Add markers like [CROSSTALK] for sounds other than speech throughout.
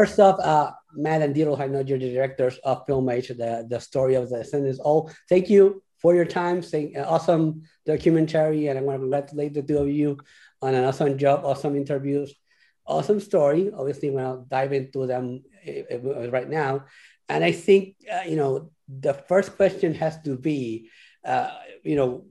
first off, uh, Matt and Deedle, I know you're the directors of Filmage, the, the story of the Descendents. All thank you for your time. Saying uh, awesome documentary, and I want to congratulate the two of you on an awesome job, awesome interviews, awesome story. Obviously, to dive into them eh, eh, right now. And I think, uh, you know, the first question has to be, uh, you know,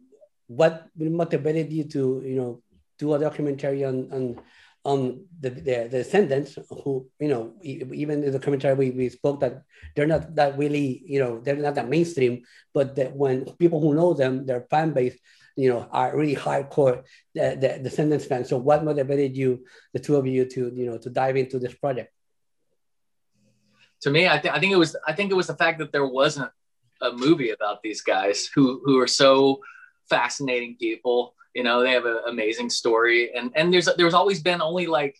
what motivated you to, you know, do a documentary on, on, on the, the, the descendents who, you know, even in the commentary we, we spoke that they're not that really, you know, they're not that mainstream, but that when people who know them, their fan base, you know, are really hardcore the, the Descendents fans. So what motivated you, the two of you, to you know to dive into this project? To me, I, th- I think it was I think it was the fact that there wasn't a movie about these guys who who are so fascinating people. You know, they have an amazing story, and and there's there's always been only like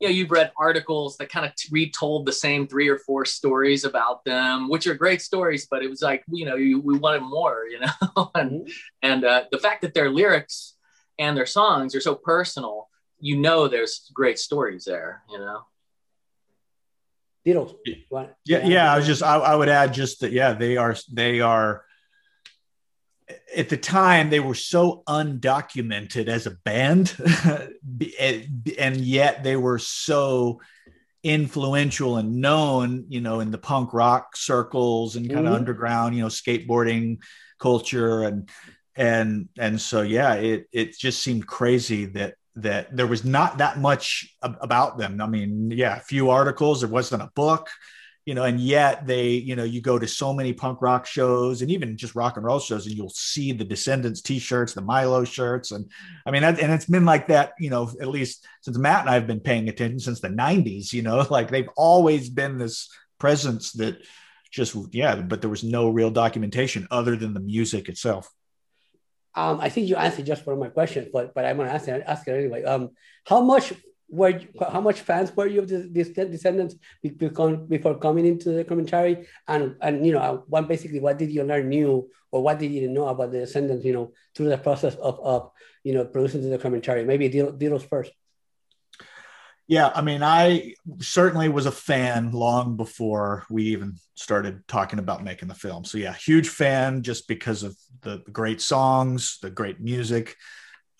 you know you've read articles that kind of retold the same three or four stories about them which are great stories but it was like you know you, we wanted more you know? [LAUGHS] And mm-hmm. and uh, the fact that their lyrics and their songs are so personal you know there's great stories there you know? Yeah yeah i was just I, I would add just that yeah they are they are at the time they were so undocumented as a band [LAUGHS] and yet they were so influential and known you know in the punk rock circles and kind mm-hmm. of underground you know skateboarding culture. And and and so yeah it it just seemed crazy that that there was not that much about them. I mean yeah a few articles. There wasn't a book you know, and yet they, you know, you go to so many punk rock shows and even just rock and roll shows, and you'll see the Descendents T-shirts, the Milo shirts, and I mean, and it's been like that, you know, at least since Matt and I have been paying attention since the '90s. You know, [LAUGHS] like they've always been this presence that just, yeah, but there was no real documentation other than the music itself. Um, I think you answered just one of my questions, but but I'm gonna ask ask it anyway. Um, how much were you, how much fans were you of the, descendents before, coming into the commentary? And and you know one basically what did you learn new or what did you know about the descendents you know through the process of, of you know producing the commentary? Maybe Deedle's first. Yeah i mean i certainly was a fan long before we even started talking about making the film. So yeah huge fan just because of the great songs the great music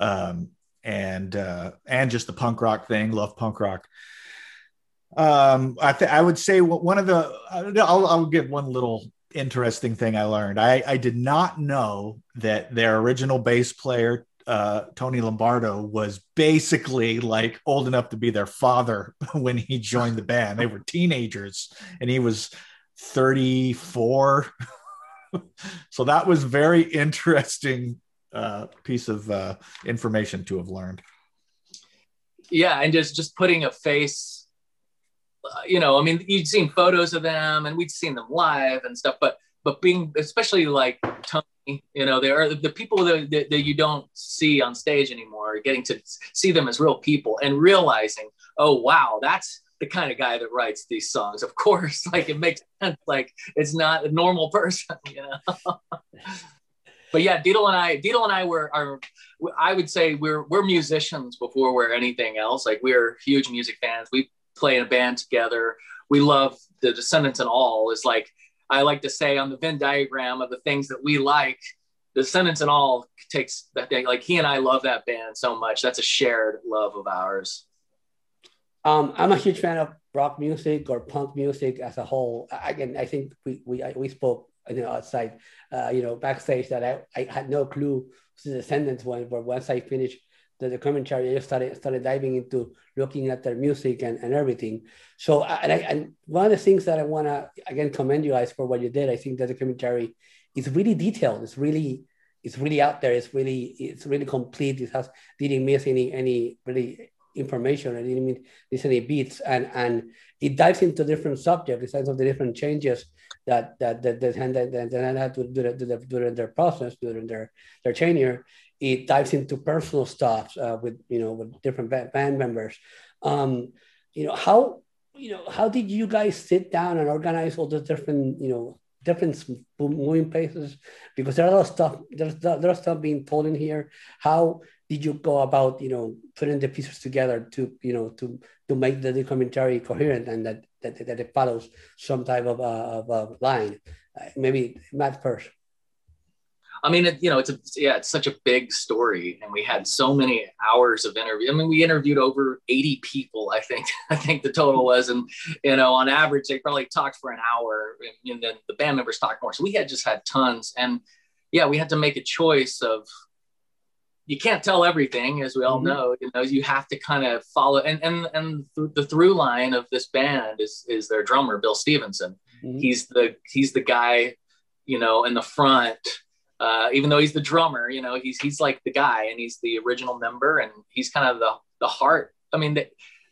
um, and uh, and just the punk rock thing. Love punk rock. Um, I th- I would say one of the I'll, I'll give one little interesting thing I learned. I, I did not know that their original bass player uh, Tony Lombardo was basically like old enough to be their father [LAUGHS] when he joined the band. They were teenagers, and he was 34. [LAUGHS] so that was very interesting uh, piece of uh, information to have learned. Yeah, and just just putting a face. Uh, you know, I mean, you'd seen photos of them, and we'd seen them live and stuff, but but being especially like Tony, you know, there are the people that, that, that you don't see on stage anymore. Getting to see them as real people and realizing, oh wow, that's the kind of guy that writes these songs. Of course, [LAUGHS] like it makes sense. Like it's not a normal person, [LAUGHS] you know. [LAUGHS] but yeah, Deedle and I, Deedle and I were are, I would say we're we're musicians before we're anything else. Like we're huge music fans. We play in a band together. We love the Descendents and all. Is like I like to say on the Venn diagram of the things that we like. The Descendents and all takes that like he and I love that band so much. That's a shared love of ours. Um, I'm a huge fan of rock music or punk music as a whole. Again, I think we we we spoke you know, outside, uh, you know, backstage that I, I had no clue who the Descendents were. But once I finished the, the commentary, I just started started diving into looking at their music and, and everything. So, and, I, and one of the things that I want to again commend you guys for what you did, I think that the commentary is really detailed. It's really it's really out there. It's really it's really complete. It has didn't miss any any really information. I didn't miss any beats, and and it dives into different subjects, the sense of the different changes that that that that, that, that, that had to do that during their process during their their tenure. It dives into personal stuff uh, with you know with different band members. Um, you know how you know how did you guys sit down and organize all the different you know different moving places because there are a lot of stuff there's there's stuff being told in here how did you go about you know putting the pieces together to you know to to make the documentary coherent and that that, that it follows some type of, uh, of a line uh, maybe matt first I mean, it, you know, it's a yeah, it's such a big story, and we had so many hours of interview. I mean, we interviewed over eighty people. I think [LAUGHS] I think the total was, and you know, on average, they probably talked for an hour, and, and then the band members talked more. So we had just had tons, and yeah, we had to make a choice of. You can't tell everything, as we all mm-hmm. know. You know, you have to kind of follow, and and and th- the through line of this band is is their drummer Bill Stevenson. Mm-hmm. He's the he's the guy, you know, in the front uh, even though he's the drummer, you know, he's he's like the guy, and he's the original member, and he's kind of the the heart. I mean, they,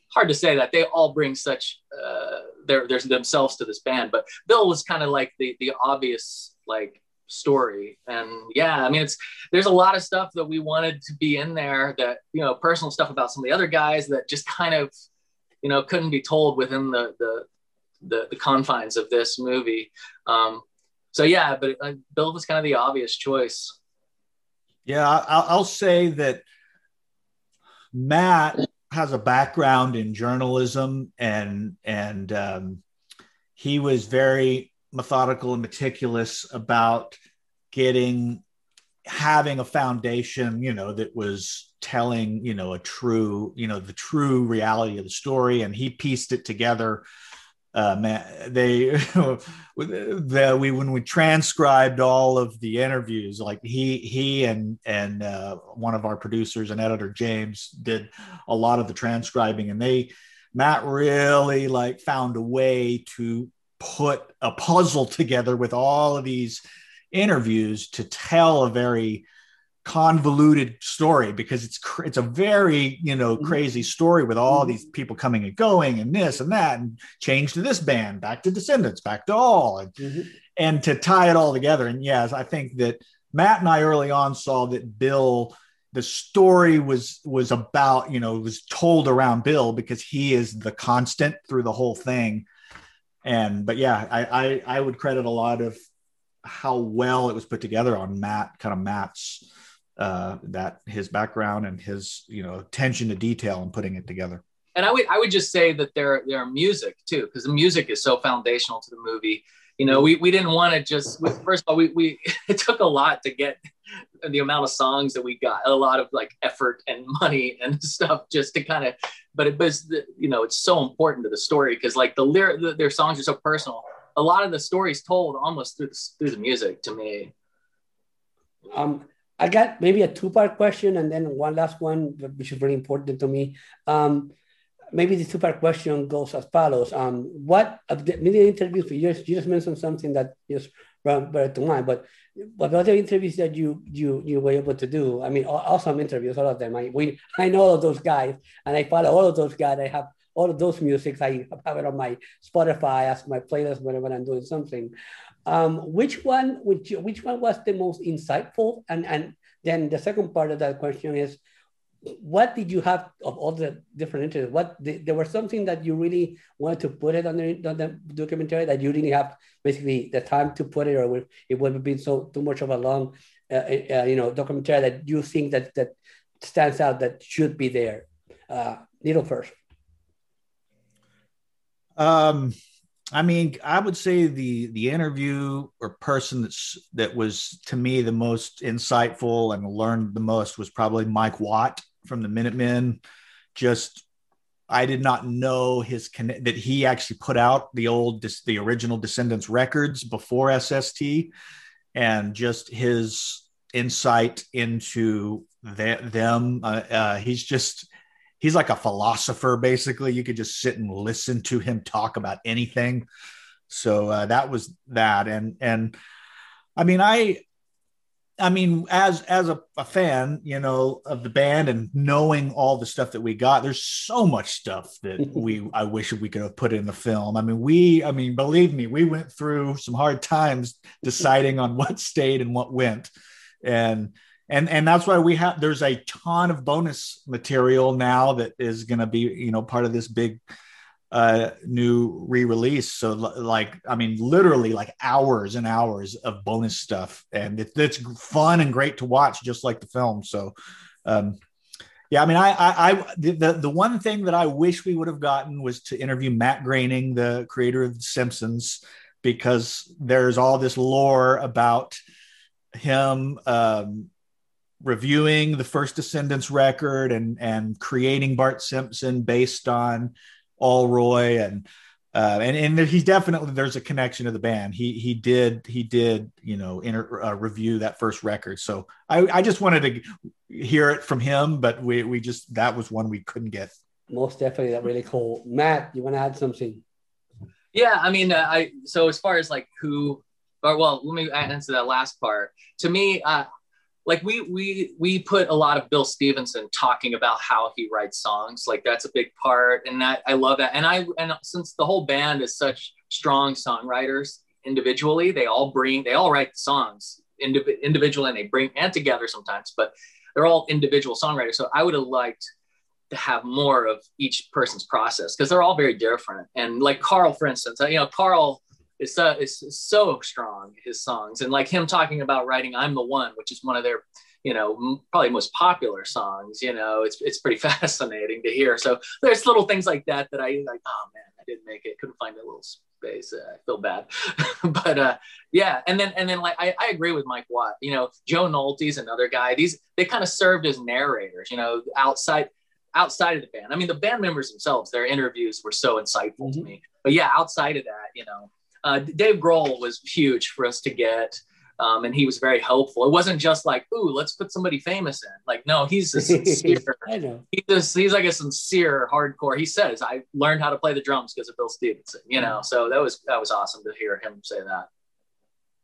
hard to say that they all bring such uh, their, their themselves to this band, but Bill was kind of like the the obvious like story, and yeah, I mean, it's there's a lot of stuff that we wanted to be in there that you know personal stuff about some of the other guys that just kind of you know couldn't be told within the the the, the confines of this movie. Um, so yeah, but uh, Bill was kind of the obvious choice. Yeah, I'll, I'll say that Matt has a background in journalism, and and um, he was very methodical and meticulous about getting having a foundation you know that was telling you know a true you know the true reality of the story. And he pieced it together. Uh, man, they [LAUGHS] the, we when we transcribed all of the interviews, like he he and and uh, one of our producers and editor James did a lot of the transcribing, and they Matt really like found a way to put a puzzle together with all of these interviews to tell a very convoluted story because it's it's a very you know mm-hmm. crazy story with all mm-hmm. these people coming and going and this and that and change to this band back to descendents back to all and, mm-hmm. and to tie it all together and yes i think that matt and i early on saw that bill the story was was about you know was told around bill because he is the constant through the whole thing and but yeah i i, I would credit a lot of how well it was put together on matt kind of matt's uh, that his background and his you know attention to detail and putting it together. And I would I would just say that there are music too because the music is so foundational to the movie. You know, we, we didn't want to just first of all we, we [LAUGHS] it took a lot to get the amount of songs that we got a lot of like effort and money and [LAUGHS] stuff just to kind of but it was you know it's so important to the story because like the lyric the, their songs are so personal a lot of the stories told almost through the, through the music to me um I got maybe a two part question and then one last one, which is very important to me. Um, maybe the part question goes as follows. Um, what of the media interviews, you just, you just mentioned something that just brought, brought to mind, but what other interviews that you you you were able to do? I mean, awesome interviews, all of them. I we I know all of those guys, and I follow all of those guys. I have all of those musics. I have it on my Spotify as my playlist whenever I'm doing something. Um, which one which which one was the most insightful? And and then the second part of that question is, what did you have of all the different interests? What there was something that you really wanted to put it on the, on the documentary that you didn't have basically the time to put it, or it would have been so too much of a long, uh, uh, you know, documentary that you think that that stands out that should be there. Uh, Deedle first. Um, I mean, I would say the the interview or person that's that was to me the most insightful and learned the most was probably Mike Watt from the Minutemen. Just I did not know his that he actually put out the old the original Descendents records before SST, and just his insight into the, them. Uh, uh, he's just he's like a philosopher basically you could just sit and listen to him talk about anything so uh, that was that and and i mean i i mean as as a, a, fan you know of the band and knowing all the stuff that we got there's so much stuff that [LAUGHS] we i wish we could have put in the film. I mean we i mean believe me we went through some hard times [LAUGHS] deciding on what stayed and what went. And and and that's why we have there's a ton of bonus material now that is going to be you know part of this big uh new re-release. So like i mean literally like hours and hours of bonus stuff. And it, it's fun and great to watch just like the film. So um Yeah, I mean, I, I, I the, the one thing that I wish we would have gotten was to interview Matt Groening, the creator of The Simpsons, because there's all this lore about him um, reviewing the first Descendents record and and creating Bart Simpson based on Allroy and uh, and and he's definitely there's a connection to the band. He he did he did you know inter, uh, review that first record. So I I just wanted to hear it from him, but we we just that was one we couldn't get. Most definitely, that really cool. Matt, you want to add something? Yeah, I mean, uh, I so as far as like who, or well, let me answer that last part. To me, uh, like we we we put a lot of Bill Stevenson talking about how he writes songs. Like that's a big part, and that I love that. And I and since the whole band is such strong songwriters individually, they all bring they all write songs indiv- individually, and they bring and together sometimes, but they're all individual songwriters. So I would have liked to have more of each person's process because they're all very different. And like Karl, for instance, uh, you know, Carl is so, is so strong his songs. And like him talking about writing i'm the one which is one of their you know probably most popular songs you know it's it's pretty [LAUGHS] fascinating to hear. So there's little things like that that i like oh man i didn't make it. Couldn't find a little space. Uh, i feel bad. [LAUGHS] But uh yeah. And then and then like I, I agree with mike watt. You know joe nolte's another guy. These they kind of served as narrators you know outside outside of the band. I mean the band members themselves their interviews were so insightful mm-hmm. to me. But yeah outside of that you know uh, Dave Grohl was huge for us to get. Um, and he was very helpful. It wasn't just like, "Ooh, let's put somebody famous in." Like, no, he's a sincere. [LAUGHS] I know. He's, he's like a sincere hardcore. He says, "I learned how to play the drums because of Bill Stevenson." You know, so that was that was awesome to hear him say that.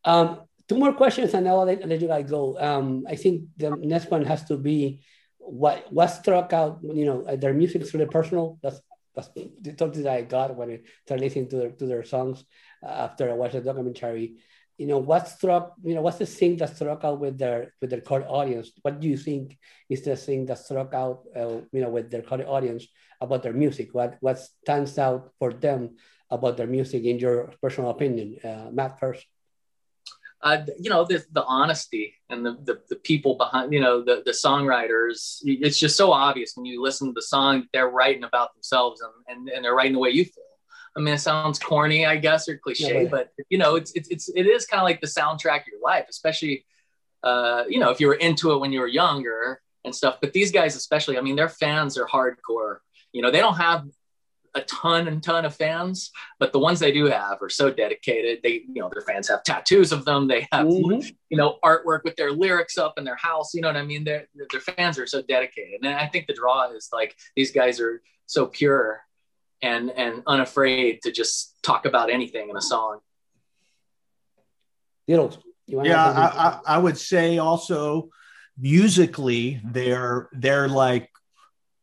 Um, two more questions, and I'll let, let you guys go. Um, I think the next one has to be what what struck out. You know, their music is really personal. That's the something that I got when I started listening to their to their songs after I watched the documentary. You know, what struck, you know, what's the thing that struck out with their with their core audience? What do you think is the thing that struck out, uh, you know, with their core audience about their music? What what stands out for them about their music, in your personal opinion? Uh, Matt first. Uh, you know the, the honesty and the, the, the people behind you know the, the songwriters it's just so obvious when you listen to the song they're writing about themselves and, and, and they're writing the way you feel I mean, it sounds corny, I guess, or cliche, yeah, but you know, it's it's it's it is kind of like the soundtrack of your life, especially uh, you know, if you were into it when you were younger and stuff. But these guys, especially, I mean, their fans are hardcore. You know, they don't have a ton and ton of fans, but the ones they do have are so dedicated. They, you know, their fans have tattoos of them. They have, mm-hmm. you know, artwork with their lyrics up in their house. You know what I mean? Their their fans are so dedicated, and I think the draw is like these guys are so pure and and unafraid to just talk about anything in a song. yeah, I, I, I would say also musically they're they're like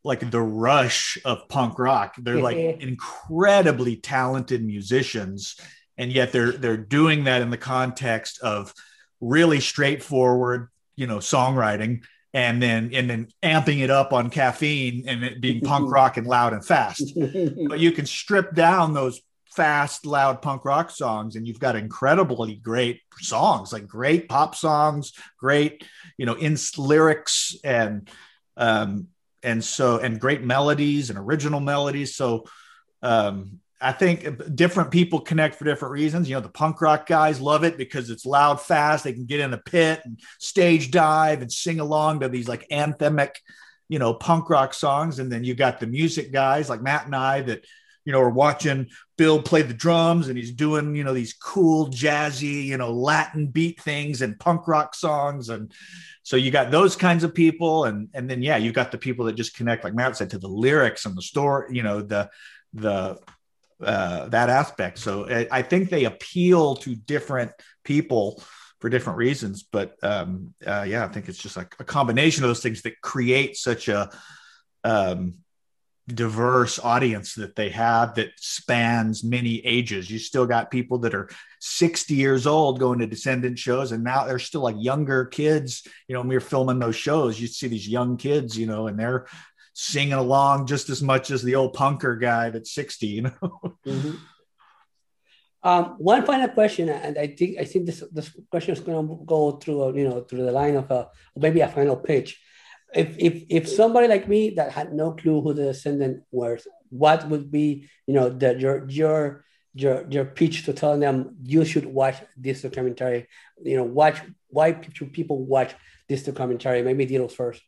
like the rush of punk rock. They're like incredibly talented musicians, and yet they're they're doing that in the context of really straightforward, you know, songwriting and then and then amping it up on caffeine and it being punk [LAUGHS] rock and loud and fast. [LAUGHS] but you can strip down those fast, loud punk rock songs, and you've got incredibly great songs, like great pop songs, great, you know, in lyrics and um and so and great melodies and original melodies. So um I think different people connect for different reasons. You know, the punk rock guys love it because it's loud, fast. They can get in the pit and stage dive and sing along to these like anthemic, you know, punk rock songs. And then you got the music guys like Matt and I that, you know, we're watching Bill play the drums and he's doing, you know, these cool, jazzy, you know, Latin beat things and punk rock songs. And so you got those kinds of people. And, and then, yeah, you've got the people that just connect, like Matt said, to the lyrics and the story, you know, the, the uh, that aspect. So I, I, think they appeal to different people for different reasons. But um, uh, yeah, I think it's just like a combination of those things that create such a um, diverse audience that they have that spans many ages. You still got people that are 60 years old going to Descendent shows, and now they're still like younger kids. You know, when we were filming those shows, you see these young kids, you know, and they're singing along just as much as the old punker guy that's 60, you know? mm-hmm. um, one final question, and I think I think this this question is going to go through, you know, through the line of a maybe a final pitch. If if if somebody like me that had no clue who the Descendent was, what would be you know the your your your your pitch to telling them you should watch this documentary? You know, watch why should people watch this documentary? Maybe Deedle's first.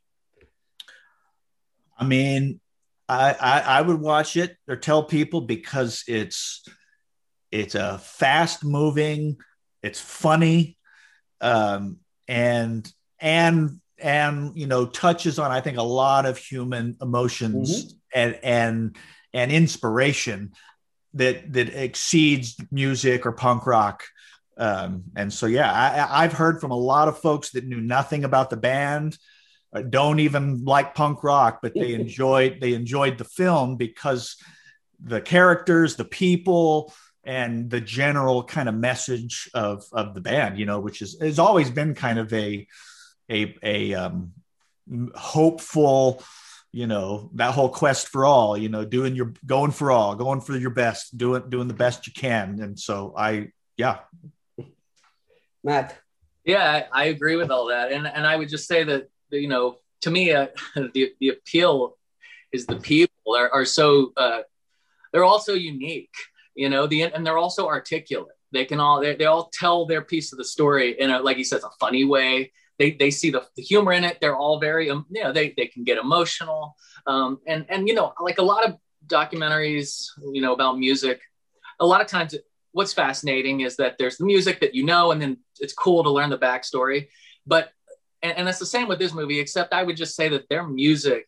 I mean, I, I, I would watch it or tell people because it's it's a fast moving, it's funny, um, and and and you know touches on I think a lot of human emotions mm-hmm. and and and inspiration that that exceeds music or punk rock. Um, and so yeah, I, I've heard from a lot of folks that knew nothing about the band uh, don't even like punk rock, but they [LAUGHS] enjoyed they enjoyed the film because the characters, the people, and the general kind of message of of the band, you know, which is has always been kind of a a a um, hopeful, you know, that whole quest for all, you know, doing your going for all, going for your best, doing doing the best you can, and so I, yeah, Matt. Yeah, I, I agree with all that, and and I would just say that you know, to me, uh, [LAUGHS] the the appeal is the people are, are so uh, they're all so unique, you know, the and they're also articulate. They can all they, they all tell their piece of the story in a like he says a funny way. They, they see the, the humor in it. They're all very um, you know they, they can get emotional um, and and you know like a lot of documentaries you know about music. A lot of times what's fascinating is that there's the music that you know and then it's cool to learn the backstory but and, and it's the same with this movie except i would just say that their music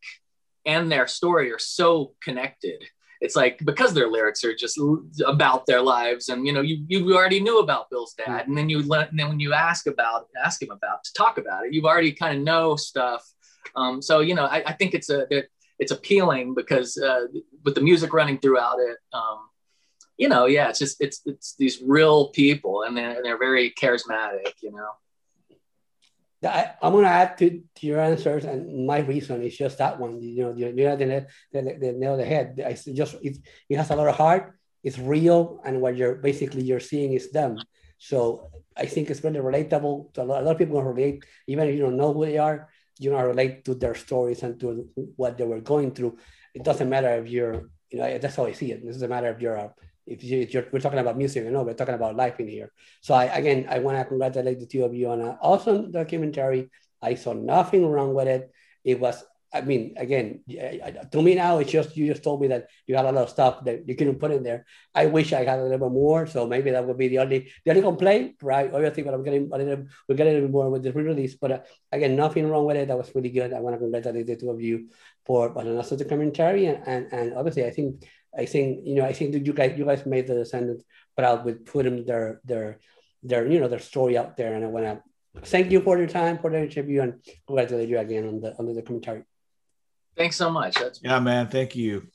and their story are so connected it's like because their lyrics are just about their lives and you know you you already knew about bill's dad and then you let and then when you ask about ask him about to talk about it you've already kind of know stuff. Um, so you know I, I think it's a it's appealing because uh, with the music running throughout it um, you know yeah it's just it's it's these real people and they're, they're very charismatic you know I, am going to add to, your answers, and my reason is just that one. You know, you, you know the, the, the nail the head. I just it, it has a lot of heart. It's real, and what you're basically you're seeing is them. So I think it's really relatable. To a, lot, a lot of people can relate, even if you don't know who they are. You know, relate to their stories and to what they were going through. It doesn't matter if you're, you know, that's how I see it. It doesn't matter if you're a if, you, are we're talking about music, you know, we're talking about life in here. So I, again, I want to congratulate the two of you on an awesome documentary. I saw nothing wrong with it. It was, I mean, again, to me now, it's just, you just told me that you had a lot of stuff that you couldn't put in there. I wish I had a little bit more. So maybe that would be the only, the only complaint, right? Obviously, but I'm getting a little, we're getting a little more with the re-release, but uh, again, nothing wrong with it. That was really good. I want to congratulate the two of you for an awesome documentary. And, and, and obviously, I think I think you know I think that you guys you guys made the Descendents proud with putting their their their you know their story out there, and I want to thank you for your time for the interview and congratulate you again on the on the commentary. Thanks so much. That's yeah, man. Thank you.